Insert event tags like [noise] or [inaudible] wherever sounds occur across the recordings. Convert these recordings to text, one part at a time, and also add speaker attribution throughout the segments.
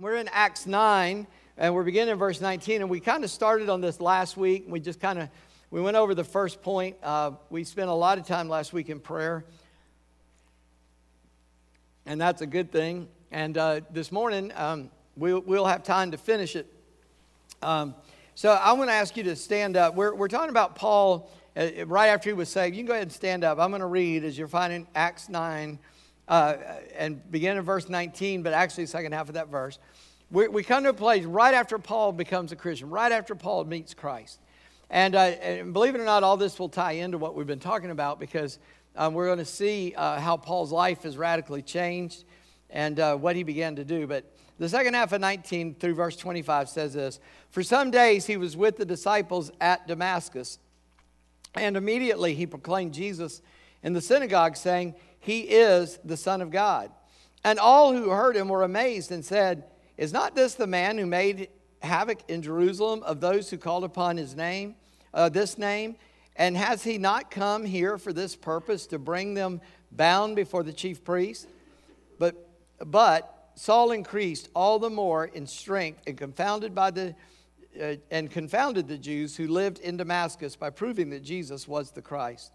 Speaker 1: We're in Acts 9, and we're beginning in verse 19. And we kind of started on this last week. We just kind of we went over the first point. Uh, we spent a lot of time last week in prayer, and that's a good thing. And uh, this morning, um, we'll, we'll have time to finish it. Um, so I want to ask you to stand up. We're, we're talking about Paul uh, right after he was saved. You can go ahead and stand up. I'm going to read as you're finding Acts 9 uh, and begin in verse 19, but actually, second half of that verse. We, we come to a place right after Paul becomes a Christian, right after Paul meets Christ. And, uh, and believe it or not, all this will tie into what we've been talking about because um, we're going to see uh, how Paul's life has radically changed and uh, what he began to do. But the second half of 19 through verse 25 says this For some days he was with the disciples at Damascus, and immediately he proclaimed Jesus in the synagogue, saying, he is the Son of God. And all who heard him were amazed and said, Is not this the man who made havoc in Jerusalem of those who called upon his name, uh, this name? And has he not come here for this purpose to bring them bound before the chief priests? But, but Saul increased all the more in strength and confounded by the uh, and confounded the Jews who lived in Damascus by proving that Jesus was the Christ.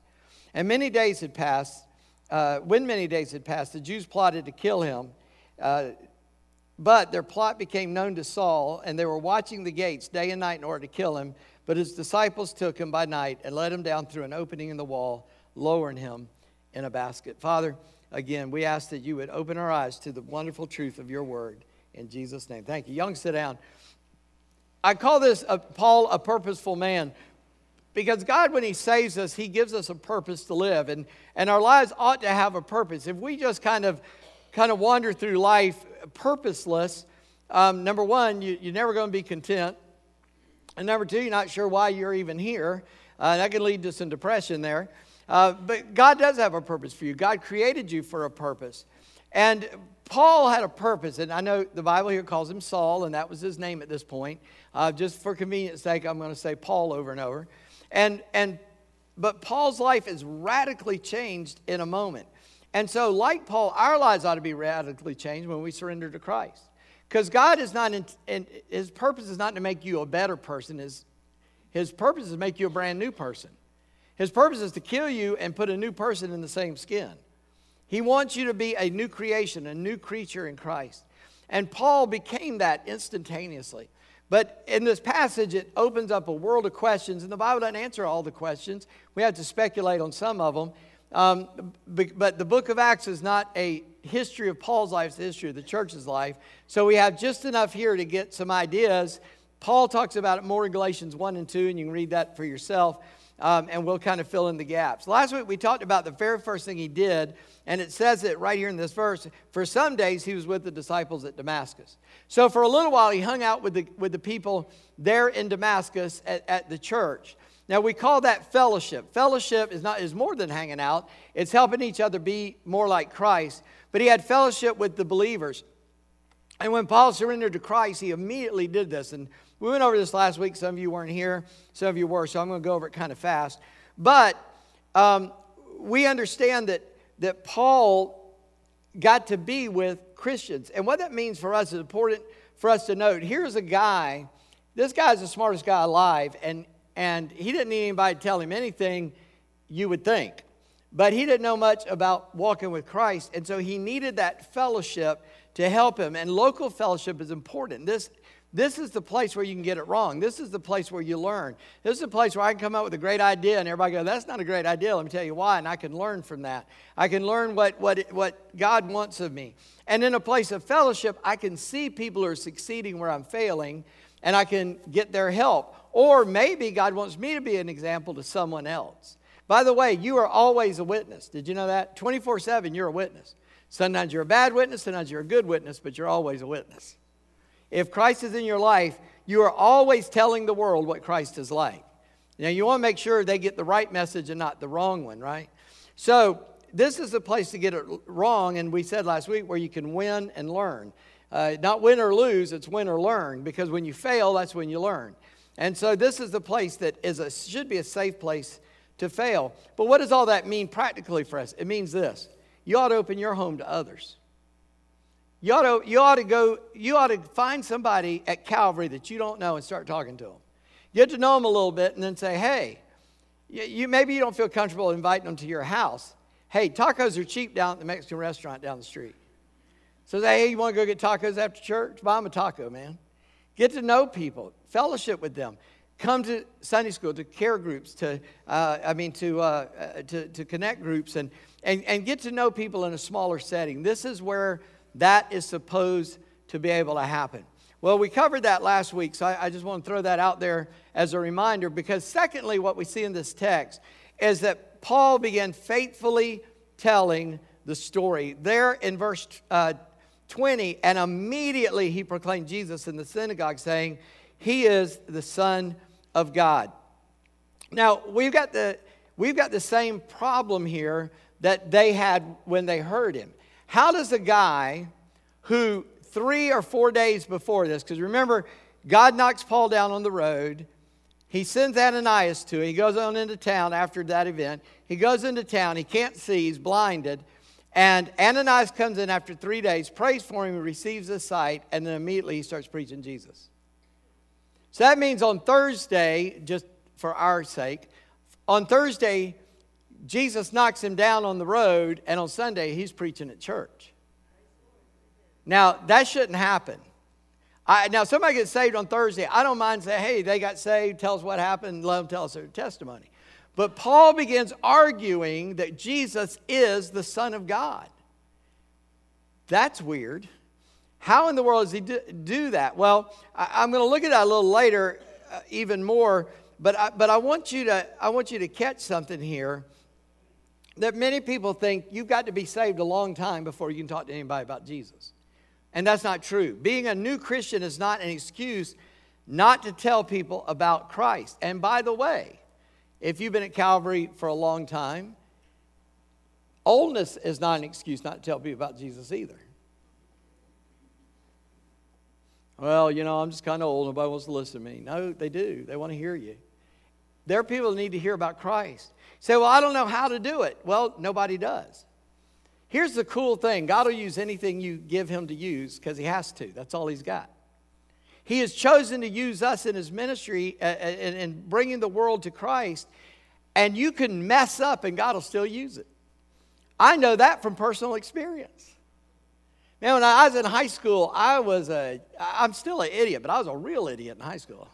Speaker 1: And many days had passed uh, when many days had passed, the Jews plotted to kill him. Uh, but their plot became known to Saul, and they were watching the gates day and night in order to kill him. But his disciples took him by night and led him down through an opening in the wall, lowering him in a basket. Father, again, we ask that you would open our eyes to the wonderful truth of your word. In Jesus' name. Thank you. Young, sit down. I call this a, Paul a purposeful man because God, when He saves us, He gives us a purpose to live. And, and our lives ought to have a purpose. If we just kind of kind of wander through life purposeless, um, number one, you, you're never going to be content. And number two, you're not sure why you're even here. Uh, that can lead to some depression there. Uh, but God does have a purpose for you. God created you for a purpose. And Paul had a purpose, and I know the Bible here calls him Saul, and that was his name at this point. Uh, just for convenience sake, I'm going to say Paul over and over. And, and, but Paul's life is radically changed in a moment. And so, like Paul, our lives ought to be radically changed when we surrender to Christ. Because God is not, in, in, his purpose is not to make you a better person, his, his purpose is to make you a brand new person. His purpose is to kill you and put a new person in the same skin. He wants you to be a new creation, a new creature in Christ. And Paul became that instantaneously. But in this passage, it opens up a world of questions, and the Bible doesn't answer all the questions. We have to speculate on some of them. Um, but the book of Acts is not a history of Paul's life, it's the history of the church's life. So we have just enough here to get some ideas. Paul talks about it more in Galatians 1 and 2, and you can read that for yourself um, and we'll kind of fill in the gaps. Last week we talked about the very first thing he did, and it says it right here in this verse. For some days he was with the disciples at Damascus. So for a little while he hung out with the, with the people there in Damascus at, at the church. Now we call that fellowship. Fellowship is not is more than hanging out. It's helping each other be more like Christ. But he had fellowship with the believers. And when Paul surrendered to Christ, he immediately did this. And we went over this last week. Some of you weren't here, some of you were, so I'm going to go over it kind of fast. But um, we understand that, that Paul got to be with Christians. And what that means for us is important for us to note. Here's a guy, this guy's the smartest guy alive, and, and he didn't need anybody to tell him anything you would think. But he didn't know much about walking with Christ, and so he needed that fellowship to help him. And local fellowship is important. This this is the place where you can get it wrong. This is the place where you learn. This is the place where I can come up with a great idea and everybody go, that's not a great idea. Let me tell you why. And I can learn from that. I can learn what, what, what God wants of me. And in a place of fellowship, I can see people who are succeeding where I'm failing and I can get their help. Or maybe God wants me to be an example to someone else. By the way, you are always a witness. Did you know that? 24 7, you're a witness. Sometimes you're a bad witness, sometimes you're a good witness, but you're always a witness. If Christ is in your life, you are always telling the world what Christ is like. Now, you want to make sure they get the right message and not the wrong one, right? So, this is the place to get it wrong, and we said last week where you can win and learn. Uh, not win or lose, it's win or learn, because when you fail, that's when you learn. And so, this is the place that is a, should be a safe place to fail. But what does all that mean practically for us? It means this you ought to open your home to others. You ought, to, you ought to go, you ought to find somebody at Calvary that you don't know and start talking to them. Get to know them a little bit and then say, hey, you, you maybe you don't feel comfortable inviting them to your house. Hey, tacos are cheap down at the Mexican restaurant down the street. So say, hey, you want to go get tacos after church? Buy them a taco, man. Get to know people, fellowship with them. Come to Sunday school, to care groups, to, uh, I mean, to, uh, uh, to, to connect groups, and, and, and get to know people in a smaller setting. This is where that is supposed to be able to happen. Well, we covered that last week, so I, I, just want to throw that out there as a reminder because, secondly, what we see in this text is that Paul began faithfully telling the story. There in verse uh, 20, and immediately he proclaimed Jesus in the synagogue, saying, He is the Son of God. Now, we've got the, we've got the same problem here that they had when they heard him. How does a guy who three or four days before this, because remember, God knocks Paul down on the road. He sends Ananias to him. He goes on into town after that event. He goes into town. He can't see. He's blinded. And Ananias comes in after three days, prays for him, receives his sight, and then immediately he starts preaching Jesus. So that means on Thursday, just for our sake, on Thursday, Jesus knocks him down on the road, and on Sunday, he's preaching at church. Now, that shouldn't happen. I, now, somebody gets saved on Thursday. I don't mind saying, hey, they got saved, tell us what happened, let them tell us their testimony. But Paul begins arguing that Jesus is the Son of God. That's weird. How in the world does he do, do that? Well, I, am going to look at that a little later, uh, even more. But I, but I want you to I want you to catch something here that many people think you've got to be saved a long time before you can talk to anybody about Jesus. And that's not true. Being a new Christian is not an excuse not to tell people about Christ. And by the way, if you've been at Calvary for a long time, oldness is not an excuse not to tell people about Jesus either. Well, you know, I'm just kind of old. Nobody wants to listen to me. No, they do. They want to hear you. There are people that need to hear about Christ. Say, well, I don't know how to do it. Well, nobody does. Here's the cool thing God will use anything you give Him to use because He has to. That's all He's got. He has chosen to use us in His ministry and uh, bringing the world to Christ, and you can mess up and God will still use it. I know that from personal experience. Man, when I was in high school, I was a, I'm still an idiot, but I was a real idiot in high school.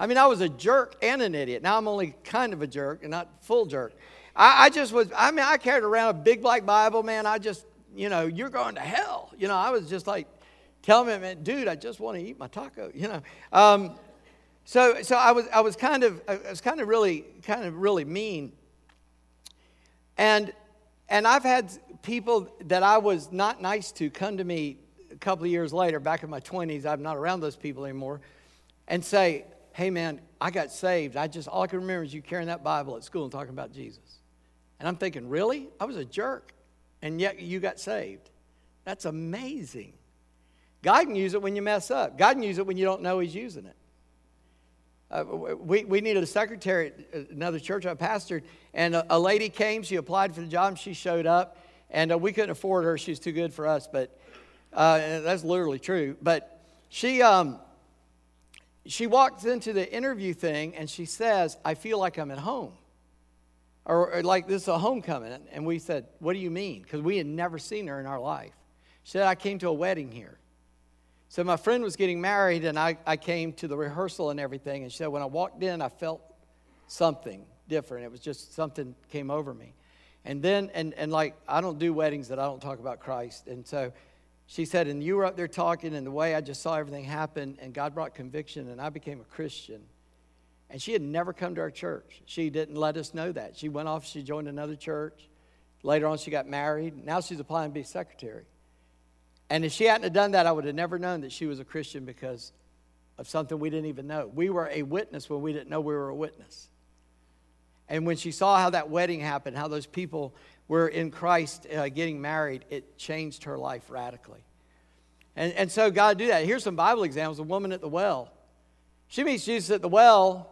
Speaker 1: I mean, I was a jerk and an idiot. Now I'm only kind of a jerk and not full jerk. I, I just was, I mean, I carried around a big black Bible, man. I just, you know, you're going to hell. You know, I was just like, telling me, man, dude, I just want to eat my taco, you know. Um, so, so I was, I was kind of, I was kind of really, kind of really mean. And, and I've had people that I was not nice to come to me a couple of years later, back in my 20s, I'm not around those people anymore, and say, hey man, I got saved. I just, all I can remember is you carrying that Bible at school and talking about Jesus. And I'm thinking, really? I was a jerk, and yet you got saved. That's amazing. God can use it when you mess up. God can use it when you don't know He's using it. Uh, we, we needed a secretary at another church I pastored, and a, a, lady came. She applied for the job. She showed up, and uh, we couldn't afford her. She was too good for us, but uh, that's literally true. But she, um, she walks into the interview thing, and she says, I feel like I'm at home. Or, or like this is a homecoming. And we said, What do you mean? Because we had never seen her in our life. She said, I came to a wedding here. So my friend was getting married, and I, I came to the rehearsal and everything. And she said, when I walked in, I felt something different. It was just something came over me. And then, and, and like, I don't do weddings that I don't talk about Christ. And so she said, and you were up there talking, and the way I just saw everything happen, and God brought conviction, and I became a Christian. And she had never come to our church. She didn't let us know that. She went off, she joined another church. Later on, she got married. Now she's applying to be secretary. And if she hadn't have done that, I would have never known that she was a Christian because of something we didn't even know. We were a witness when we didn't know we were a witness. And when she saw how that wedding happened, how those people were in Christ uh, getting married, it changed her life radically. And, and so God do that. Here's some Bible examples. A woman at the well. She meets Jesus at the well.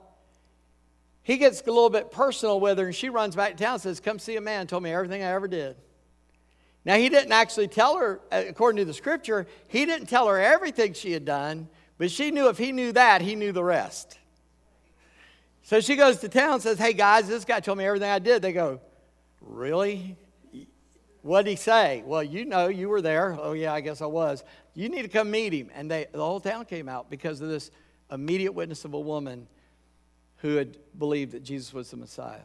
Speaker 1: He gets a little bit personal with her, and she runs back to town and says, Come see a man, told me everything I ever did. Now, he didn't actually tell her, uh, according to the scripture, he didn't tell her everything she had done, but she knew if he knew that, he knew the rest. So she goes to town and says, Hey guys, this guy told me everything I did. They go, Really? What did he say? Well, you know, you were there. Oh, yeah, I guess I was. You need to come meet him. And they, the whole town came out because of this immediate witness of a woman who had believed that Jesus was the Messiah.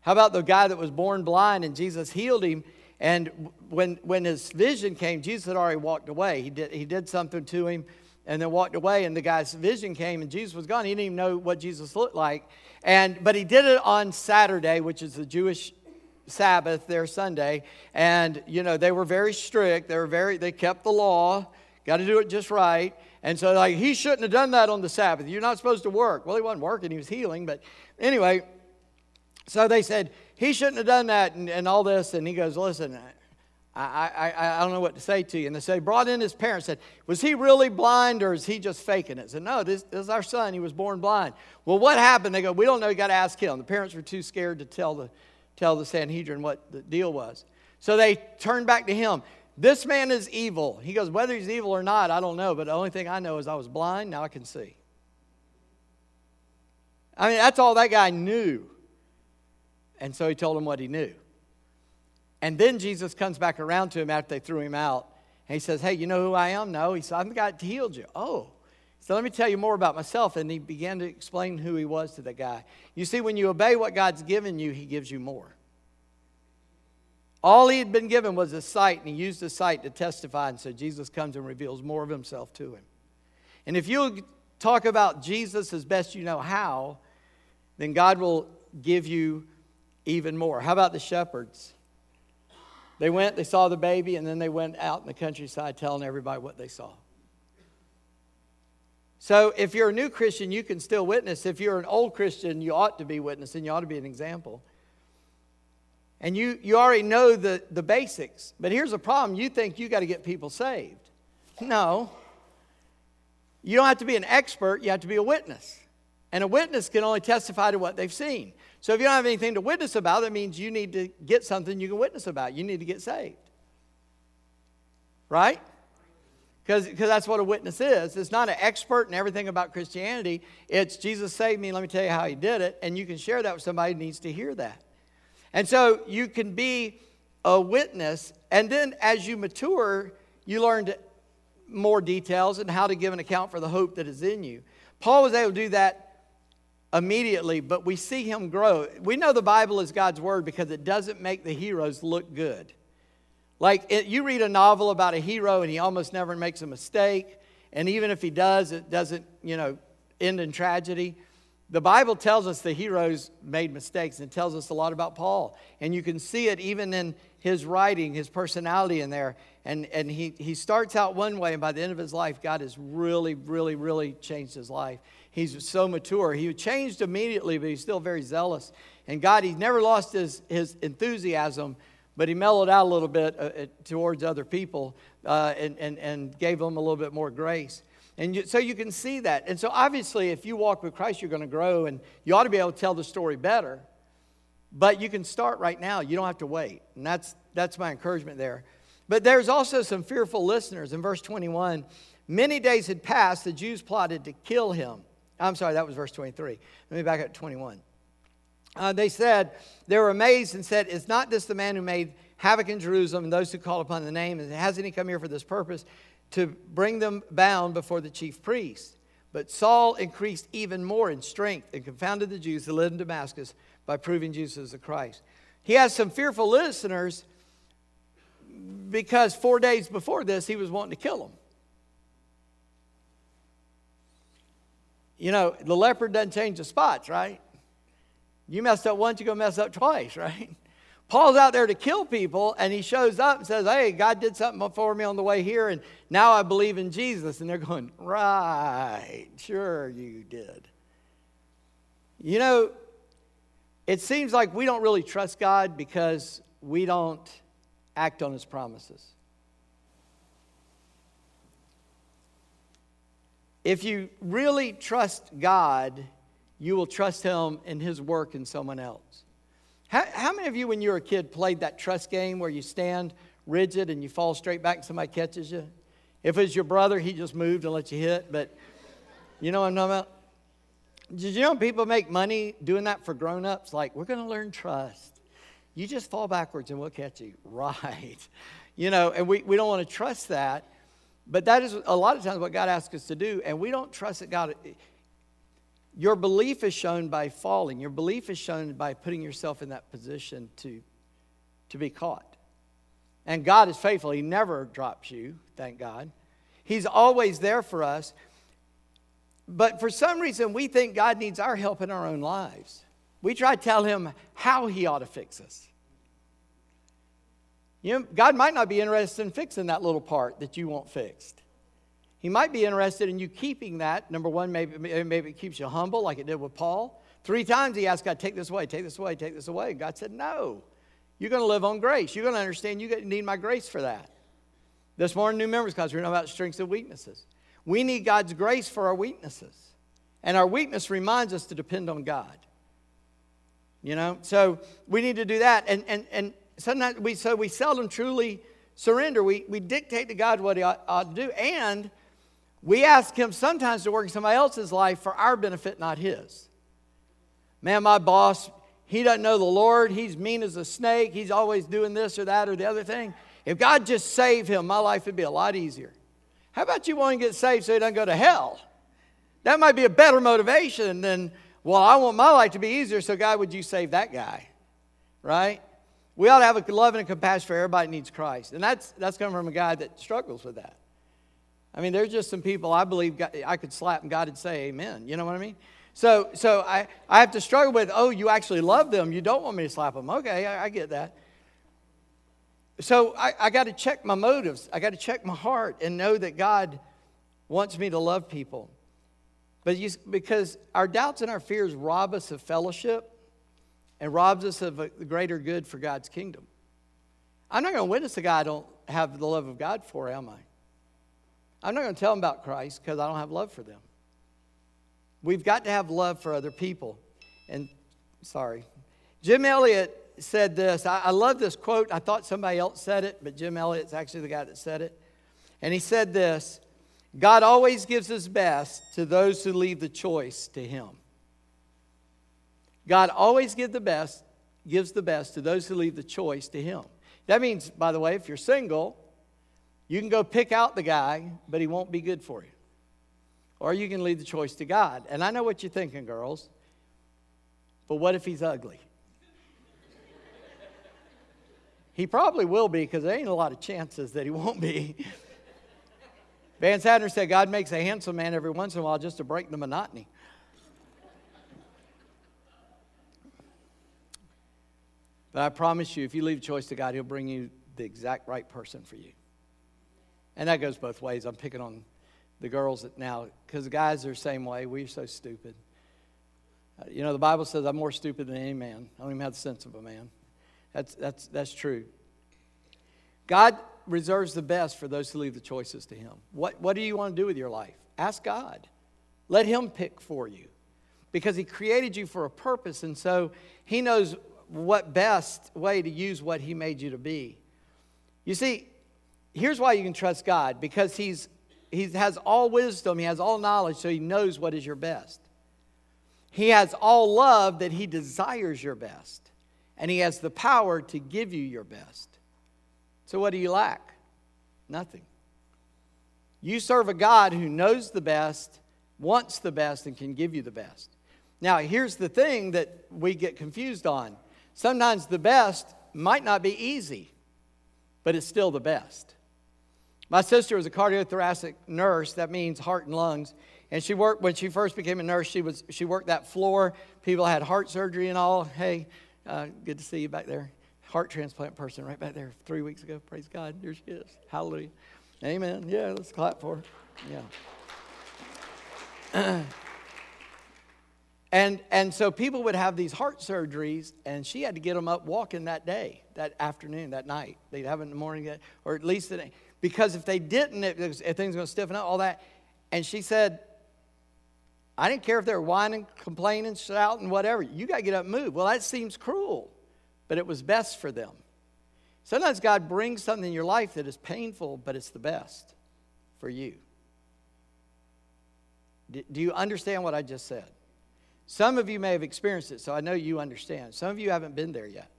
Speaker 1: How about the guy that was born blind and Jesus healed him? And when, when his vision came, Jesus had already walked away. He did, he did something to him and then walked away and the guy's vision came and jesus was gone he didn't even know what jesus looked like and but he did it on saturday which is the jewish sabbath their sunday and you know they were very strict they were very they kept the law got to do it just right and so like he shouldn't have done that on the sabbath you're not supposed to work well he wasn't working he was healing but anyway so they said he shouldn't have done that and, and all this and he goes listen I, I, I don't know what to say to you. And they say, brought in his parents, said, Was he really blind or is he just faking it? I said, No, this, this is our son. He was born blind. Well, what happened? They go, We don't know. You got to ask him. The parents were too scared to tell the, tell the Sanhedrin what the deal was. So they turned back to him. This man is evil. He goes, Whether he's evil or not, I don't know. But the only thing I know is I was blind. Now I can see. I mean, that's all that guy knew. And so he told him what he knew. And then Jesus comes back around to him after they threw him out. And he says, Hey, you know who I am? No. He said, I'm the guy that healed you. Oh. So let me tell you more about myself. And he began to explain who he was to the guy. You see, when you obey what God's given you, he gives you more. All he had been given was a sight, and he used the sight to testify. And so Jesus comes and reveals more of himself to him. And if you talk about Jesus as best you know how, then God will give you even more. How about the shepherds? They went, they saw the baby, and then they went out in the countryside telling everybody what they saw. So if you're a new Christian, you can still witness. If you're an old Christian, you ought to be witnessing. You ought to be an example. And you, you already know the, the basics. But here's a problem you think you got to get people saved. No. You don't have to be an expert, you have to be a witness. And a witness can only testify to what they've seen. So if you don't have anything to witness about, that means you need to get something you can witness about. You need to get saved. Right? Because that's what a witness is. It's not an expert in everything about Christianity. It's Jesus saved me, let me tell you how he did it. And you can share that with somebody who needs to hear that. And so you can be a witness. And then as you mature, you learn more details and how to give an account for the hope that is in you. Paul was able to do that immediately, but we see him grow. We know the Bible is God's word because it doesn't make the heroes look good. Like it, you read a novel about a hero and he almost never makes a mistake, and even if he does, it doesn't, you know, end in tragedy. The Bible tells us the heroes made mistakes and tells us a lot about Paul. And you can see it even in his writing, his personality in there. And, and he, he starts out one way, and by the end of his life, God has really, really, really changed his life he's so mature. He changed immediately, but he's still very zealous. And God, he's never lost his, his enthusiasm, but he mellowed out a little bit uh, uh, towards other people uh, and, and, and gave them a little bit more grace. And you, so you can see that. And so obviously, if you walk with Christ, you're going to grow, and you ought to be able to tell the story better. But you can start right now. You don't have to wait. And that's, that's my encouragement there. But there's also some fearful listeners. In verse 21, many days had passed, the Jews plotted to kill him. I'm sorry, that was verse 23. Let me back up to 21. Uh, they said, they were amazed and said, Is not this the man who made havoc in Jerusalem and those who call upon the name? And hasn't he come here for this purpose? To bring them bound before the chief priests. But Saul increased even more in strength and confounded the Jews that lived in Damascus by proving Jesus the Christ. He has some fearful listeners because four days before this, he was wanting to kill them. you know, the leopard doesn't change the spots, right? You messed up once, you're going to mess up twice, [laughs] right? Paul's out there to kill people, and he shows up and says, Hey, God did something for me on the way here, and now I believe in Jesus. And they're going, Right, sure you did. You know, it seems like we don't really trust God because we don't act on his promises. If you really trust God, you will trust Him in His work in someone else. How, how, many of you, when you were a kid, played that trust game where you stand rigid and you fall straight back and somebody catches you. If it's your brother, he just moved and let you hit. But you know what I'm talking about? Did you know people make money doing that for grown ups? Like, we're going to learn trust. You just fall backwards and we'll catch you. [laughs] Right. You know, and we, we don't want to trust that. But that is a lot of times what God asks us to do, and we don't trust that God. Your belief is shown by falling. Your belief is shown by putting yourself in that position to, to be caught. And God is faithful. He never drops you, thank God. He's always there for us. But for some reason, we think God needs our help in our own lives. We try to tell Him how He ought to fix us. You know, God might not be interested in fixing that little part that you want fixed. He might be interested in you keeping that. Number one, maybe, maybe it keeps you humble, like it did with Paul. Three times he asked God, take this away, take this away, take this away. God said, no. You're going to live on grace. You're going to understand you need my grace for that. This morning, new members class, we're talking about strengths and weaknesses. We need God's grace for our weaknesses. And our weakness reminds us to depend on God. You know? So we need to do that. And, and, and sometimes we, so we seldom truly surrender. We, we dictate to God what He ought, ought to do. And we ask Him sometimes to work in somebody else's life for our benefit, not His. Man, my boss, he doesn't know the Lord. He's mean as a snake. He's always doing this or that or the other thing. If God just saved him, my life would be a lot easier. How about you want to get saved so he doesn't go to hell? That might be a better motivation than, well, I want my life to be easier, so God, would you save that guy? Right? We ought to have a love and a compassion for everybody needs Christ. And that's, that's coming from a guy that struggles with that. I mean, there's just some people I believe God, I could slap and God would say amen. You know what I mean? So, so I, I have to struggle with, oh, you actually love them. You don't want me to slap them. Okay, I, I get that. So I, I got to check my motives. I got to check my heart and know that God wants me to love people. But you, because our doubts and our fears rob us of fellowship and robs us of a greater good for God's kingdom. I'm not going to witness a guy I don't have the love of God for, am I? I'm not going to tell them about Christ because I don't have love for them. We've got to have love for other people. And sorry, Jim Elliot said this. I, I love this quote. I thought somebody else said it, but Jim Elliot's actually the guy that said it. And he said this God always gives his best to those who leave the choice to him. God always give the best, gives the best to those who leave the choice to him. That means, by the way, if you're single, you can go pick out the guy, but he won't be good for you or you can leave the choice to God. And I know what you're thinking, girls, but what if he's ugly? he probably will be because there ain't a lot of chances that he won't be. Vance Havner said God makes a handsome man every once in a while just to break the monotony. But I promise you, if you leave choice to God, He'll bring you the exact right person for you. And that goes both ways. I'm picking on the girls now, because the guys are the same way. We're so stupid. Uh, you know, the Bible says, I'm more stupid than any man. I don't even have the sense of a man. That's, that's, that's true. God reserves the best for those who leave the choices to Him. What, what do you want to do with your life? Ask God. Let Him pick for you because He created you for a purpose, and so He knows what best way to use what He made you to be. You see, here's why you can trust God because He's he has all wisdom, he has all knowledge, so he knows what is your best. He has all love that he desires your best, and he has the power to give you your best. So, what do you lack? Nothing. You serve a God who knows the best, wants the best, and can give you the best. Now, here's the thing that we get confused on sometimes the best might not be easy, but it's still the best. My sister was a cardiothoracic nurse. That means heart and lungs. And she worked when she first became a nurse. She was she worked that floor. People had heart surgery and all. Hey, uh, good to see you back there. Heart transplant person right back there three weeks ago. Praise God. There she is. Hallelujah. Amen. Yeah, let's clap for her. Yeah. [clears throat] and and so people would have these heart surgeries, and she had to get them up walking that day, that afternoon, that night. They'd have it in the morning, or at least the because if they didn't, it, if things were going to stiffen up, all that. And she said, I didn't care if they were whining, complaining, shouting, whatever. You got to get up and move. Well, that seems cruel, but it was best for them. Sometimes God brings something in your life that is painful, but it's the best for you. Do you understand what I just said? Some of you may have experienced it, so I know you understand. Some of you haven't been there yet.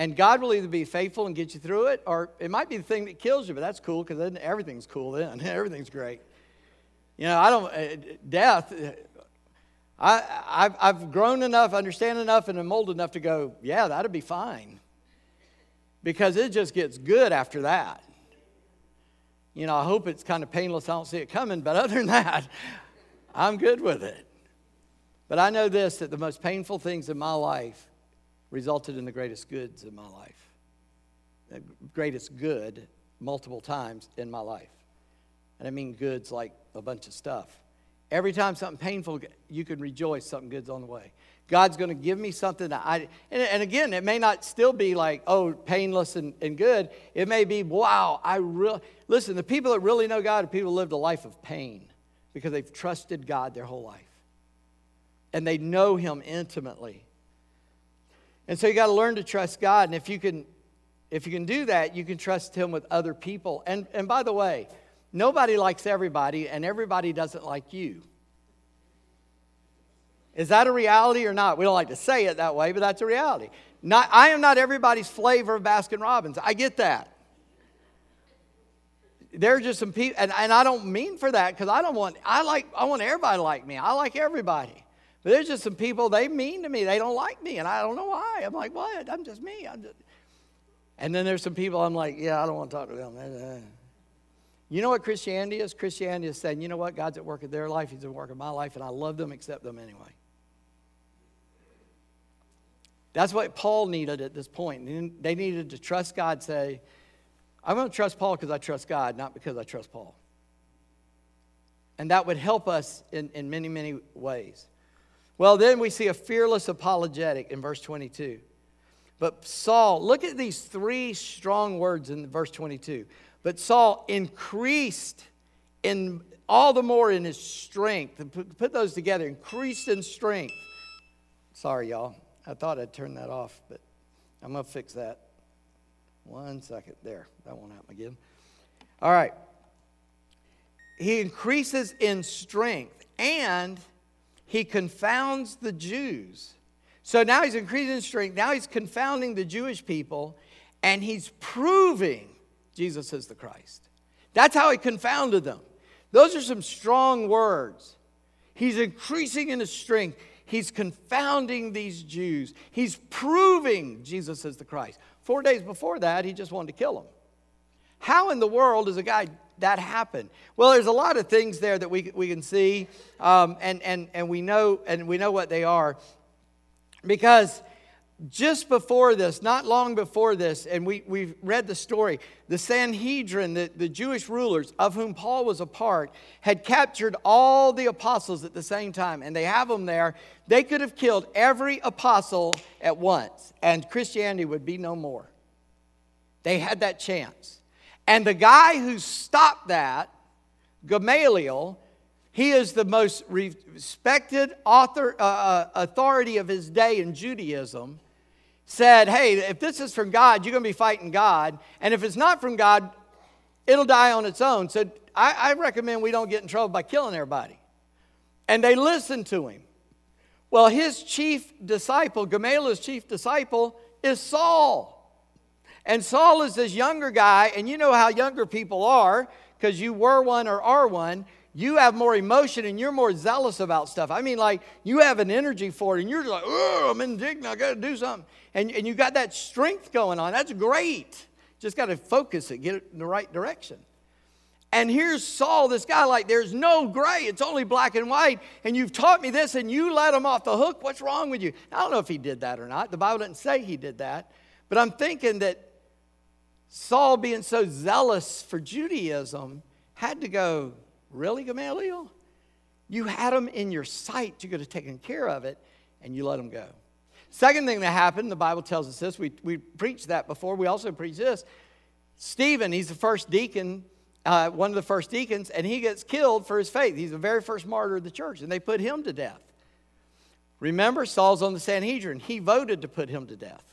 Speaker 1: And God will either be faithful and get you through it, or it might be the thing that kills you, but that's cool because then everything's cool then. [laughs] everything's great. You know, I don't, uh, death, I, I've, I've grown enough, understand enough, and am old enough to go, yeah, that'll be fine. Because it just gets good after that. You know, I hope it's kind of painless. I don't see it coming, but [laughs] other than that, I'm good with it. But I know this that the most painful things in my life resulted in the greatest goods in my life. The greatest good multiple times in my life. And I mean goods like a bunch of stuff. Every time something painful, you can rejoice something good's on the way. God's going to give me something that I, and, and, again, it may not still be like, oh, painless and, and good. It may be, wow, I really, listen, the people that really know God are people who lived a life of pain because they've trusted God their whole life. And they know Him intimately. And so you got to learn to trust God. And if you can, if you can do that, you can trust Him with other people. And, and by the way, nobody likes everybody, and everybody doesn't like you. Is that a reality or not? We don't like to say it that way, but that's a reality. Not, I am not everybody's flavor of Baskin Robbins. I get that. There are just some people, and, and I don't mean for that because I don't want, I like, I want everybody to like me. I like everybody. There's just some people, they mean to me. They don't like me, and I don't know why. I'm like, what? I'm just me. I'm just... And then there's some people I'm like, yeah, I don't want to talk to them. You know what Christianity is? Christianity is saying, you know what? God's at work in their life. He's at work in my life, and I love them, accept them anyway. That's what Paul needed at this point. They needed to trust God, say, I'm going to trust Paul because I trust God, not because I trust Paul. And that would help us in, in many, many ways. Well, then we see a fearless apologetic in verse 22. But Saul, look at these three strong words in verse 22. But Saul increased in all the more in his strength. Put those together, increased in strength. Sorry, y'all. I thought I'd turn that off, but I'm going to fix that. One second. There. That won't happen again. All right. He increases in strength and he confounds the Jews. So now he's increasing in strength. Now he's confounding the Jewish people, and he's proving Jesus is the Christ. That's how he confounded them. Those are some strong words. He's increasing in his strength. He's confounding these Jews. He's proving Jesus is the Christ. Four days before that, he just wanted to kill them. How in the world is a guy that happen? Well, there's a lot of things there that we, we can see, um, and, and, and, we know, and we know what they are. Because just before this, not long before this, and we, we've read the story, the Sanhedrin, the, the Jewish rulers of whom Paul was a part, had captured all the apostles at the same time, and they have them there. They could have killed every apostle at once, and Christianity would be no more. They had that chance. And the guy who stopped that, Gamaliel, he is the most respected author, uh, uh, authority of his day in Judaism, said, Hey, if this is from God, you're going to be fighting God. And if it's not from God, it'll die on its own. So I, I recommend we don't get in trouble by killing everybody. And they listened to him. Well, his chief disciple, Gamaliel's chief disciple, is Saul. And Saul is this younger guy, and you know how younger people are because you were one or are one. You have more emotion and you're more zealous about stuff. I mean, like, you have an energy for it, and you're like, oh, I'm indignant, I got to do something. And, and you got that strength going on. That's great. Just got to focus it, get it in the right direction. And here's Saul, this guy, like, there's no gray, it's only black and white. And you've taught me this, and you let him off the hook. What's wrong with you? I don't know if he did that or not. The Bible doesn't say he did that. But I'm thinking that Saul, being so zealous for Judaism, had to go, Really, Gamaliel? You had him in your sight. You could have taken care of it, and you let him go. Second thing that happened, the Bible tells us this. We, we preached that before. We also preached this. Stephen, he's the first deacon, uh, one of the first deacons, and he gets killed for his faith. He's the very first martyr of the church, and they put him to death. Remember, Saul's on the Sanhedrin. He voted to put him to death.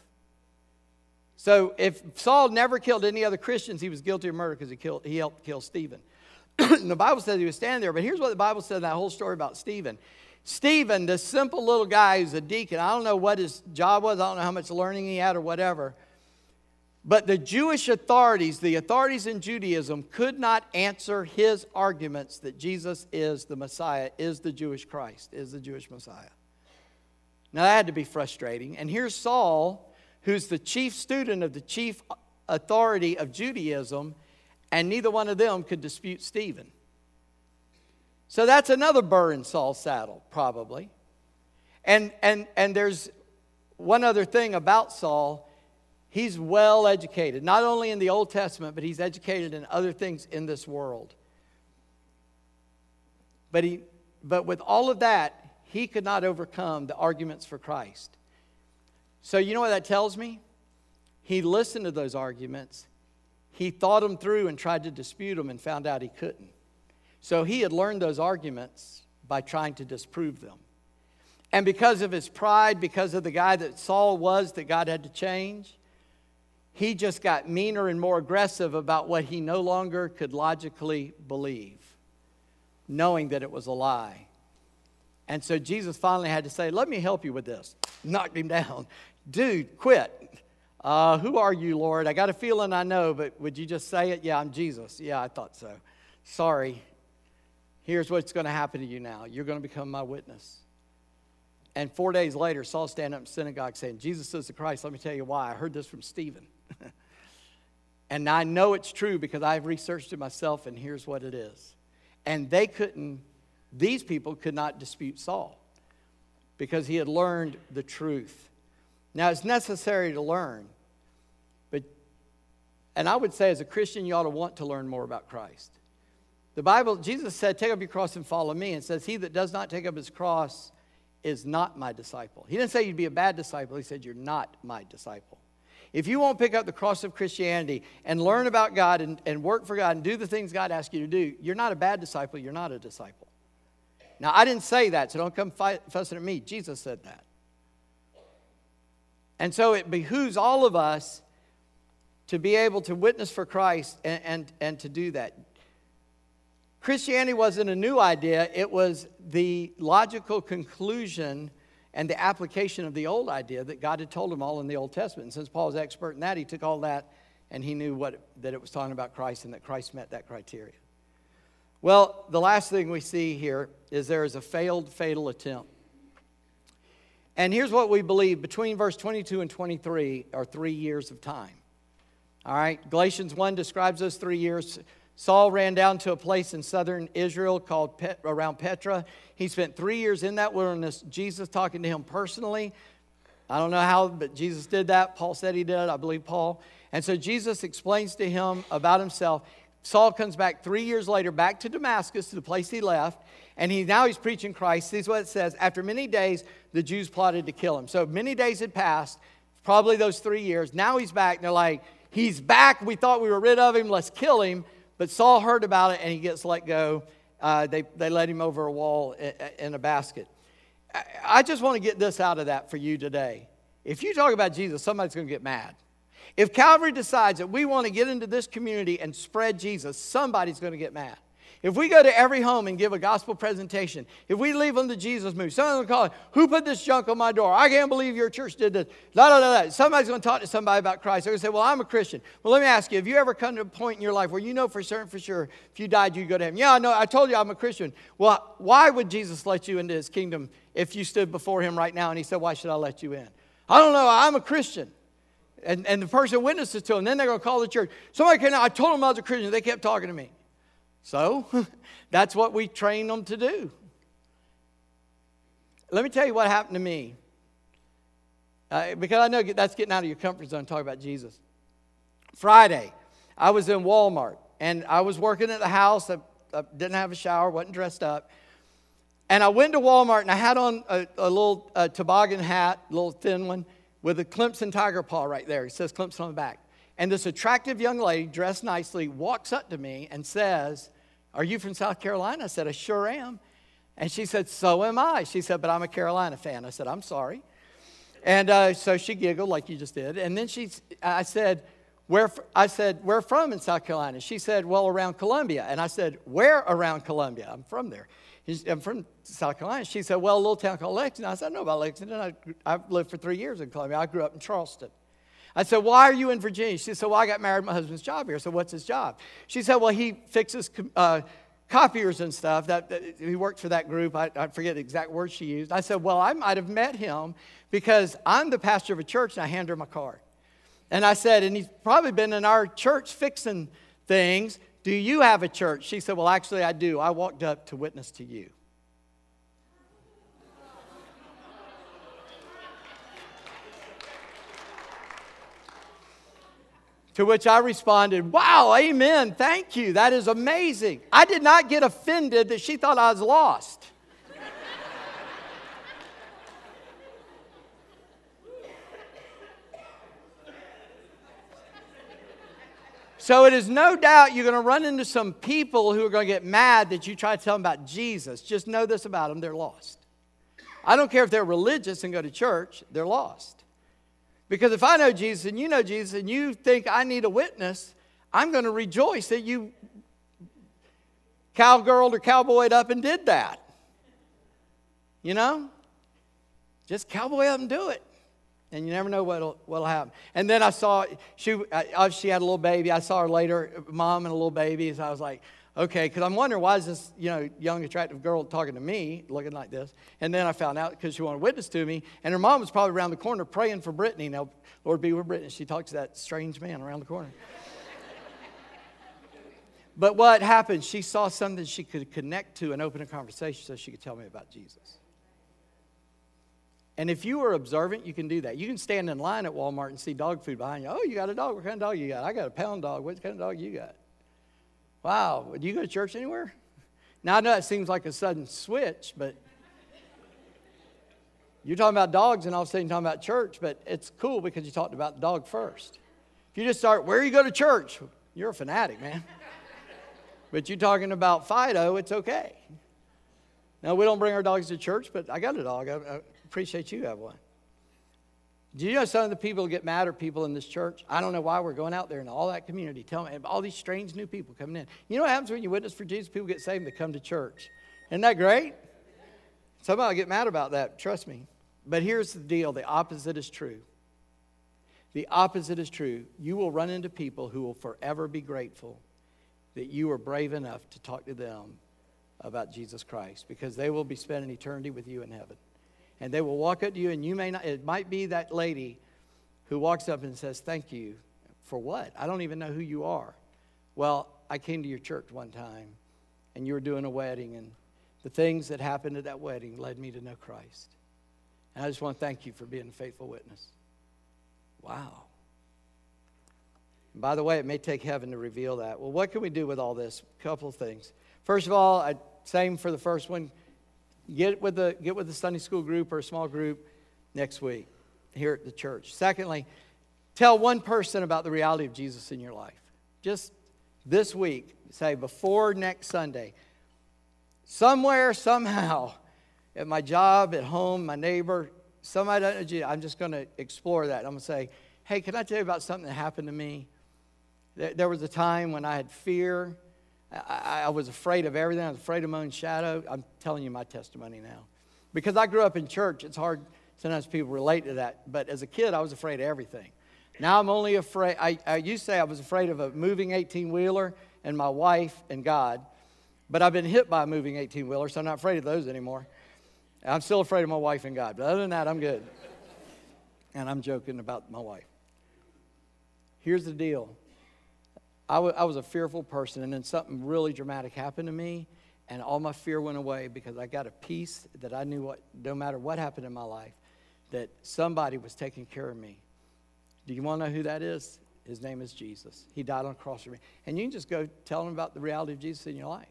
Speaker 1: So if Saul never killed any other Christians, he was guilty of murder because he, killed, he helped kill Stephen. [clears throat] the Bible says he was standing there, but here's what the Bible said in that whole story about Stephen. Stephen, this simple little guy who's a deacon, I don't know what his job was, I don't know how much learning he had or whatever. But the Jewish authorities, the authorities in Judaism, could not answer his arguments that Jesus is the Messiah, is the Jewish Christ, is the Jewish Messiah. Now that had to be frustrating. And here's Saul, who's the chief student of the chief authority of Judaism, and neither one of them could dispute Stephen. So that's another burr in Saul's saddle, probably. And, and, and there's one other thing about Saul. He's well educated, not only in the Old Testament, but he's educated in other things in this world. But, he, but with all of that, he could not overcome the arguments for Christ. So, you know what that tells me? He listened to those arguments, he thought them through and tried to dispute them and found out he couldn't. So he had learned those arguments by trying to disprove them. And because of his pride, because of the guy that Saul was that God had to change, he just got meaner and more aggressive about what he no longer could logically believe, knowing that it was a lie. And so Jesus finally had to say, Let me help you with this. Knocked him down. Dude, quit. Uh, who are you, Lord? I got a feeling I know, but would you just say it? Yeah, I'm Jesus. Yeah, I thought so. Sorry. Here's what's going to happen to you now. You're going to become my witness. And four days later, Saul stand up in synagogue saying, Jesus is the Christ. Let me tell you why. I heard this from Stephen. [laughs] and I know it's true because I've researched it myself, and here's what it is. And they couldn't, these people could not dispute Saul because he had learned the truth. Now, it's necessary to learn, but, and I would say as a Christian, you ought to want to learn more about Christ. The Bible, Jesus said, Take up your cross and follow me, and says, He that does not take up his cross is not my disciple. He didn't say you'd be a bad disciple, he said, You're not my disciple. If you won't pick up the cross of Christianity and learn about God and, and work for God and do the things God asks you to do, you're not a bad disciple, you're not a disciple. Now, I didn't say that, so don't come fussing at me. Jesus said that. And so it behooves all of us to be able to witness for Christ and, and, and to do that. Christianity wasn't a new idea, it was the logical conclusion and the application of the old idea that God had told them all in the Old Testament. And since Paul was expert in that, he took all that and he knew what, that it was talking about Christ and that Christ met that criteria. Well, the last thing we see here is there is a failed fatal attempt. And here's what we believe between verse 22 and 23 are three years of time. All right, Galatians 1 describes those three years. Saul ran down to a place in southern Israel called Pet, around Petra. He spent three years in that wilderness, Jesus talking to him personally. I don't know how, but Jesus did that. Paul said he did. I believe Paul. And so Jesus explains to him about himself. Saul comes back three years later, back to Damascus, to the place he left, and he now he's preaching Christ. See what it says. After many days, the Jews plotted to kill him. So many days had passed, probably those three years. Now he's back, and they're like, He's back. We thought we were rid of him. Let's kill him. But Saul heard about it and he gets let go. Uh, they, they let him over a wall in a basket. I just want to get this out of that for you today. If you talk about Jesus, somebody's going to get mad. If Calvary decides that we want to get into this community and spread Jesus, somebody's going to get mad. If we go to every home and give a gospel presentation, if we leave them the Jesus move, someone's going to call Who put this junk on my door? I can't believe your church did this. La, la, la, la. Somebody's going to talk to somebody about Christ. They're going to say, Well, I'm a Christian. Well, let me ask you, have you ever come to a point in your life where you know for certain, for sure, if you died, you'd go to heaven? Yeah, I know. I told you I'm a Christian. Well, why would Jesus let you into his kingdom if you stood before him right now and he said, Why should I let you in? I don't know. I'm a Christian. And, and the person witnesses to him. Then they're going to call the church. Somebody came out. I told them I was a Christian. They kept talking to me. So [laughs] that's what we train them to do. Let me tell you what happened to me. Uh, because I know that's getting out of your comfort zone talk about Jesus. Friday, I was in Walmart and I was working at the house. I, I didn't have a shower, wasn't dressed up. And I went to Walmart and I had on a, a little a toboggan hat, a little thin one, with a Clemson tiger paw right there. It says Clemson on the back. And this attractive young lady, dressed nicely, walks up to me and says, are you from South Carolina? I said, I sure am. And she said, So am I. She said, But I'm a Carolina fan. I said, I'm sorry. And uh, so she giggled like you just did. And then she, I said, where, I said, where from in South Carolina? She said, well, around Columbia. And I said, where around Columbia? I'm from there. I'm from South Carolina. She said, well, a little town called Lexington. I said, I know about Lexington. I, I've lived for three years in Columbia. I grew up in Charleston. I said, why are you in Virginia? She said, well, I got married. My husband's job here. So what's his job? She said, well, he fixes uh, copiers and stuff. That, that, he worked for that group. I, I forget the exact words she used. I said, well, I might have met him because I'm the pastor of a church and I hand her my card. And I said, and he's probably been in our church fixing things. Do you have a church? She said, Well, actually, I do. I walked up to witness to you. To which I responded, Wow, amen, thank you, that is amazing. I did not get offended that she thought I was lost. So it is no doubt you're going to run into some people who are going to get mad that you try to tell them about Jesus. Just know this about them they're lost. I don't care if they're religious and go to church, they're lost. Because if I know Jesus and you know Jesus and you think I need a witness, I'm going to rejoice that you cowgirled or cowboyed up and did that. You know? Just cowboy up and do it and you never know what'll, what'll happen. And then I saw she, she had a little baby. I saw her later, mom and a little baby. So I was like, okay, because I'm wondering why is this you know young attractive girl talking to me, looking like this? And then I found out because she wanted to witness to me, and her mom was probably around the corner praying for Brittany. Now, Lord be with Brittany. She talked to that strange man around the corner. but what happened? She saw something she could connect to and open a conversation so she could tell me about Jesus. And if you are observant, you can do that. You can stand in line at Walmart and see dog food behind you. Oh, you got a dog. What kind of dog you got? I got a pound dog. What kind of dog you got? Wow. Do you go to church anywhere? Now, I know that seems like a sudden switch, but you're talking about dogs and all of a sudden you're talking about church, but it's cool because you talked about the dog first. If you just start, where you go to church? You're a fanatic, man. but you're talking about Fido, it's okay. Now, we don't bring our dogs to church, but I got a dog. I, appreciate you have one. Do you know some of the people who get mad are people in this church? I don't know why we're going out there in all that community. Tell me, all these strange new people coming in. You know what happens when you witness for Jesus? People get saved, and they come to church. Isn't that great? Somebody get mad about that, trust me. But here's the deal the opposite is true. The opposite is true. You will run into people who will forever be grateful that you were brave enough to talk to them about Jesus Christ because they will be spending eternity with you in heaven and they will walk up to you, and you may not, it might be that lady who walks up and says, Thank you. For what? I don't even know who you are. Well, I came to your church one time, and you were doing a wedding, and the things that happened at that wedding led me to know Christ. And I just want to thank you for being a faithful witness. Wow. And by the way, it may take heaven to reveal that. Well, what can we do with all this? A couple of things. First of all, I, same for the first one Get with, the, get with the Sunday school group or a small group next week here at the church. Secondly, tell one person about the reality of Jesus in your life. Just this week, say before next Sunday, somewhere, somehow, at my job, at home, my neighbor, somebody, I'm just going to explore that. I'm going to say, hey, can I tell you about something that happened to me? There was a time when I had fear I, I, was afraid of everything. I was afraid of my own shadow. I'm telling you my testimony now. Because I grew up in church, it's hard, sometimes people relate to that. But as a kid, I was afraid of everything. Now I'm only afraid, I, I used to say I was afraid of a moving 18 wheeler and my wife and God. But I've been hit by a moving 18 wheeler, so I'm not afraid of those anymore. I'm still afraid of my wife and God. But other than that, I'm good. And I'm joking about my wife. Here's the deal I, w- I was a fearful person, and then something really dramatic happened to me, and all my fear went away because I got a peace that I knew what, no matter what happened in my life, that somebody was taking care of me. Do you want to know who that is? His name is Jesus. He died on the cross for me. And you can just go tell them about the reality of Jesus in your life.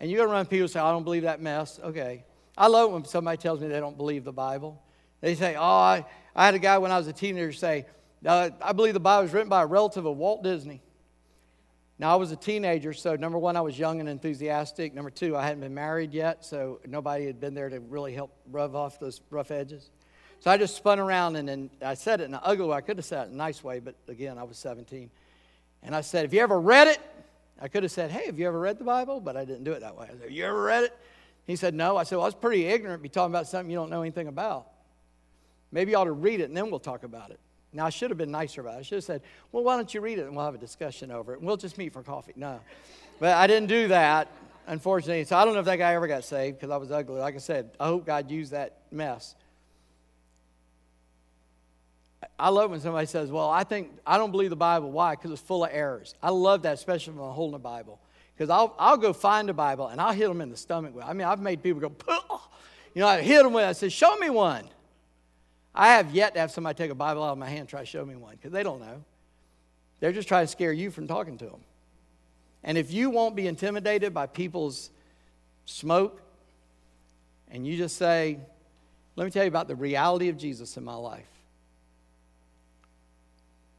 Speaker 1: And you're going to run people say, I don't believe that mess. Okay. I love when somebody tells me they don't believe the Bible. They say, Oh, I, I had a guy when I was a teenager say, I believe the Bible was written by a relative of Walt Disney. Now, I was a teenager, so number one, I was young and enthusiastic. Number two, I hadn't been married yet, so nobody had been there to really help rub off those rough edges. So I just spun around and then I said it in an ugly way. I could have said it in a nice way, but again, I was 17. And I said, Have you ever read it? I could have said, Hey, have you ever read the Bible? But I didn't do it that way. I said, Have you ever read it? He said, No. I said, Well, I was pretty ignorant to be talking about something you don't know anything about. Maybe you ought to read it and then we'll talk about it. Now, I should have been nicer about it. I should have said, Well, why don't you read it and we'll have a discussion over it and we'll just meet for coffee. No. But I didn't do that, unfortunately. So I don't know if that guy ever got saved because I was ugly. Like I said, I hope God used that mess. I love when somebody says, Well, I think, I don't believe the Bible. Why? Because it's full of errors. I love that, especially when I'm holding a Bible. Because I'll, I'll go find a Bible and I'll hit them in the stomach with I mean, I've made people go, Pugh! you know, I hit them with it. I said, Show me one. I have yet to have somebody take a Bible out of my hand and try to show me one because they don't know. They're just trying to scare you from talking to them. And if you won't be intimidated by people's smoke and you just say, Let me tell you about the reality of Jesus in my life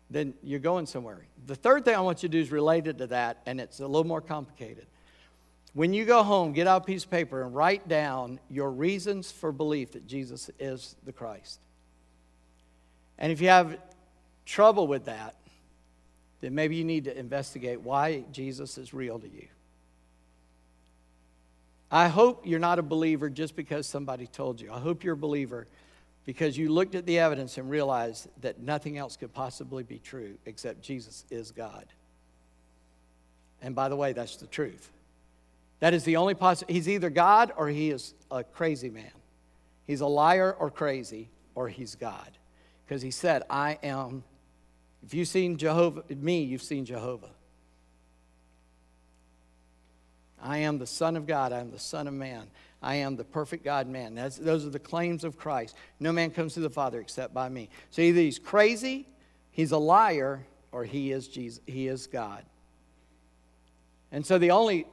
Speaker 1: then you're going somewhere. The third thing I want you to do is related to that, and it's a little more complicated. When you go home, get out a piece of paper and write down your reasons for belief that Jesus is the Christ. And if you have trouble with that, then maybe you need to investigate why Jesus is real to you. I hope you're not a believer just because somebody told you. I hope you're a believer because you looked at the evidence and realized that nothing else could possibly be true except Jesus is God. And by the way, that's the truth. That is the only possible. He's either God or he is a crazy man. He's a liar or crazy or he's God. Because he said, I am, if you've seen Jehovah, me, you've seen Jehovah. I am the Son of God. I am the Son of Man. I am the perfect God man. That's, those are the claims of Christ. No man comes to the Father except by me. So either he's crazy, he's a liar, or he is Jesus, he is God. And so the only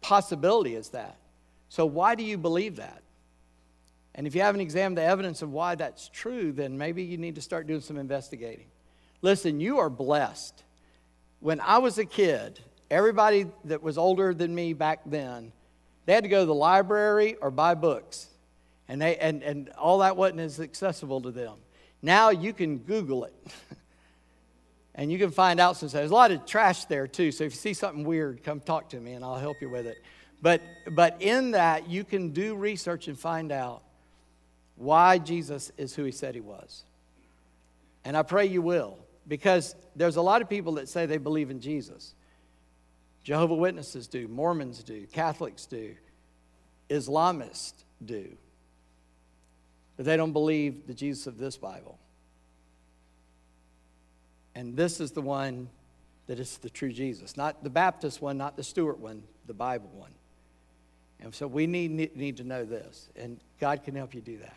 Speaker 1: possibility is that. So why do you believe that? And if you haven't examined the evidence of why that's true, then maybe you need to start doing some investigating. Listen, you are blessed. When I was a kid, everybody that was older than me back then they had to go to the library or buy books. And, they, and, and all that wasn't as accessible to them. Now you can Google it. [laughs] and you can find out some There's a lot of trash there too. So if you see something weird, come talk to me and I'll help you with it. But, but in that, you can do research and find out why Jesus is who he said he was. And I pray you will, because there's a lot of people that say they believe in Jesus. Jehovah Witnesses do, Mormons do, Catholics do, Islamists do. But they don't believe the Jesus of this Bible. And this is the one that is the true Jesus. Not the Baptist one, not the Stuart one, the Bible one. And so we need, need to know this. And God can help you do that.